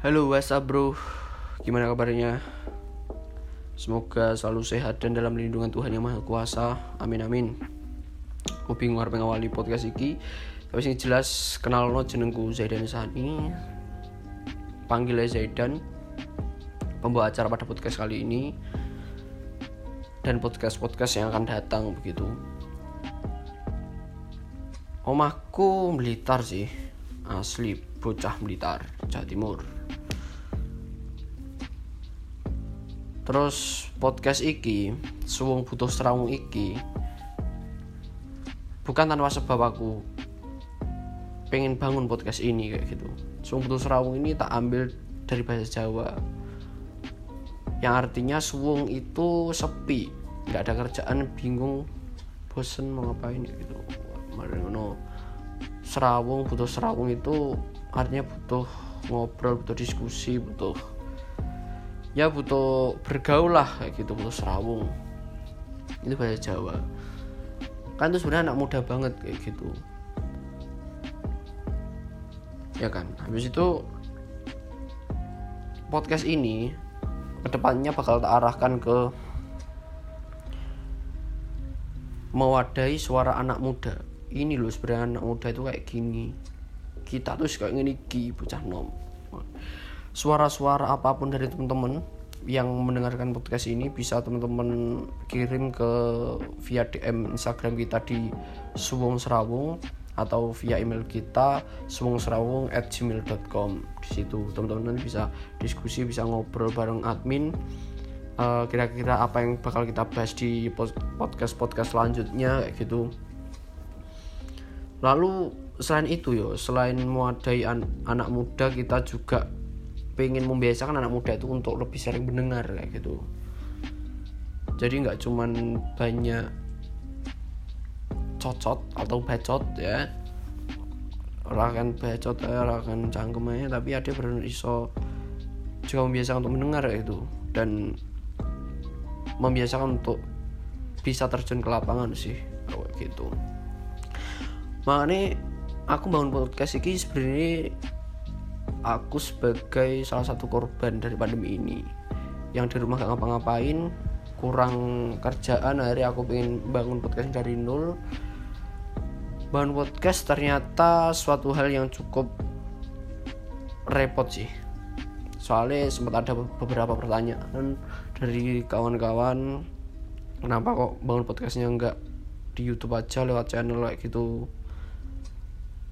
Halo what's up bro? Gimana kabarnya? Semoga selalu sehat dan dalam lindungan Tuhan Yang Maha Kuasa. Amin amin. Aku bingung harus mengawali podcast ini Tapi sing jelas kenal no jenengku Zaidan Sani. Panggilnya Zaidan. Pembawa acara pada podcast kali ini. Dan podcast-podcast yang akan datang begitu. Omahku Blitar sih. Asli bocah Blitar Jawa Timur Terus podcast iki Suwung butuh serawung iki Bukan tanpa sebab aku Pengen bangun podcast ini kayak gitu. Suwung butuh serawung ini tak ambil dari bahasa Jawa. Yang artinya suwung itu sepi nggak ada kerjaan bingung bosen mau ngapain gitu. No serawung butuh serawung itu artinya butuh ngobrol butuh diskusi butuh ya butuh bergaul lah kayak gitu butuh serawung. Itu bahasa Jawa. Kan itu sebenarnya anak muda banget kayak gitu. Ya kan? Habis itu podcast ini ke depannya bakal tak arahkan ke mewadahi suara anak muda. Ini loh sebenarnya anak muda itu kayak gini. Kita tuh kayak gini ki bocah nom suara-suara apa pun dari teman-teman yang mendengarkan podcast ini bisa teman-teman kirim ke via DM Instagram kita di Suwung Serawung atau via email kita suwungserawung@gmail.com di situ teman-teman bisa diskusi bisa ngobrol bareng admin. Uh, kira-kira apa yang bakal kita bahas di podcast podcast selanjutnya kayak gitu. Lalu selain itu yo selain mewadai an anak muda kita juga pengen membiasakan anak muda itu untuk lebih sering mendengar kayak gitu. Jadi nggak cuman banyak cocot atau bacot ya. Rakan bacot ya rakan cangkem aja tapi ada benar iso juga membiasakan untuk mendengar kayak gitu. Dan membiasakan untuk bisa terjun ke lapangan sih kayak gitu. Makanya aku bangun podcast ini sebenarnya aku sebagai salah satu korban dari pandemi ini. Yang di rumah gak ngapa-ngapain kurang kerjaan akhirnya aku pengen bangun podcast dari nol bangun podcast ternyata suatu hal yang cukup repot sih. Soalnya sempat ada beberapa pertanyaan dari kawan-kawan kenapa kok bangun podcastnya nggak di YouTube aja lewat channel kayak gitu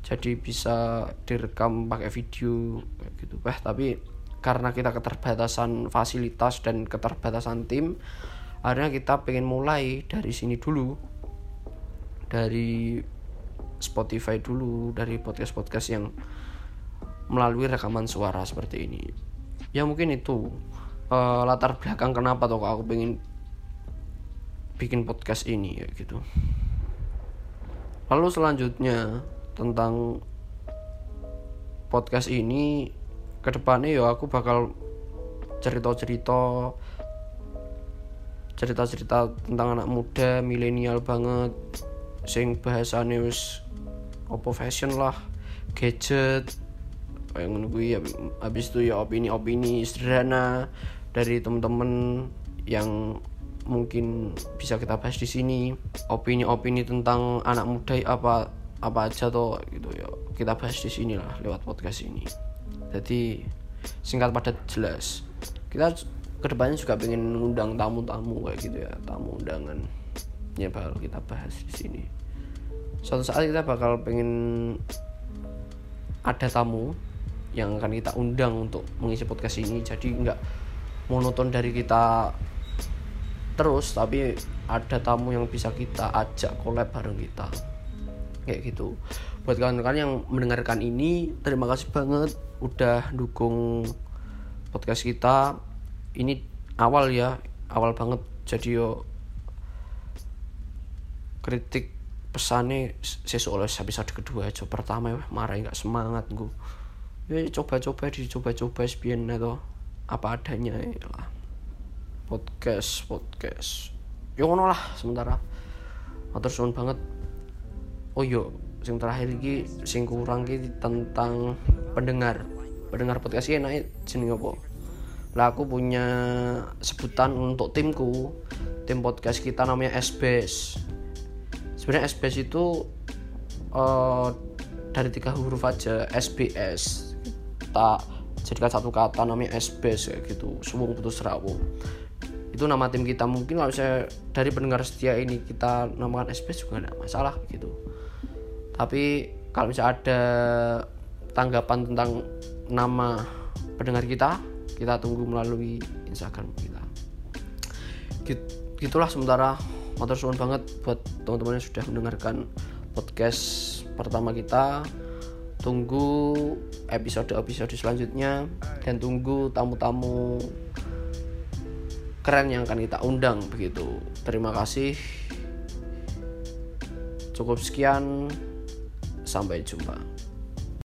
jadi bisa direkam pakai video gitu. Eh tapi karena kita keterbatasan fasilitas dan keterbatasan tim akhirnya kita pengen mulai dari sini dulu. Dari Spotify dulu dari podcast-podcast yang melalui rekaman suara seperti ini. Ya mungkin itu. Uh, latar belakang kenapa tuh aku pengen bikin podcast ini ya gitu. Lalu selanjutnya tentang podcast ini ke depannya ya aku bakal cerita-cerita cerita-cerita tentang anak muda milenial banget sing bahasane wis opo fashion lah gadget. Kayak ngono ya habis itu ya opini-opini sederhana dari temen-temen yang mungkin bisa kita bahas di sini. Opini-opini tentang anak muda apa apa aja tuh gitu ya. Kita bahas di sini lah lewat podcast ini. Jadi singkat padat jelas. Kita ke depannya juga pengen ngundang tamu-tamu kayak gitu ya. Tamu undangan ya bakal kita bahas di sini. Suatu saat kita bakal pengen ada tamu yang akan kita undang untuk mengisi podcast ini. Jadi nggak monoton dari kita terus tapi ada tamu yang bisa kita ajak collab bareng kita kayak gitu. Buat kawan-kawan yang mendengarkan ini terima kasih banget udah dukung podcast kita. Ini awal ya awal banget jadi yo kritik pesannya sesuai episode kedua aja pertama ya marah nggak semangat gue ya coba-coba dicoba-coba sepian atau apa adanya ya lah. Podcast podcast. Ngono lah sementara. Matur banget oh yo sing terakhir iki sing kurang iki tentang pendengar. Pendengar podcast ini enak jenenge apa? Lah aku punya sebutan untuk timku. Tim podcast kita namanya SBS sebenarnya SBS itu uh, dari tiga huruf aja SBS tak jadikan satu kata namanya SBS kayak gitu. Suwung putus rawo itu nama tim kita. Mungkin kalau saya dari pendengar setia ini kita namakan SBS juga tidak masalah gitu. Tapi kalau misalnya ada tanggapan tentang nama pendengar kita kita tunggu melalui Instagram kita. Gitulah sementara. Motor suwun banget buat teman-teman yang sudah mendengarkan podcast pertama kita. Tunggu episode-episode selanjutnya dan tunggu tamu-tamu keren yang akan kita undang begitu. Terima kasih. Cukup sekian. Sampai jumpa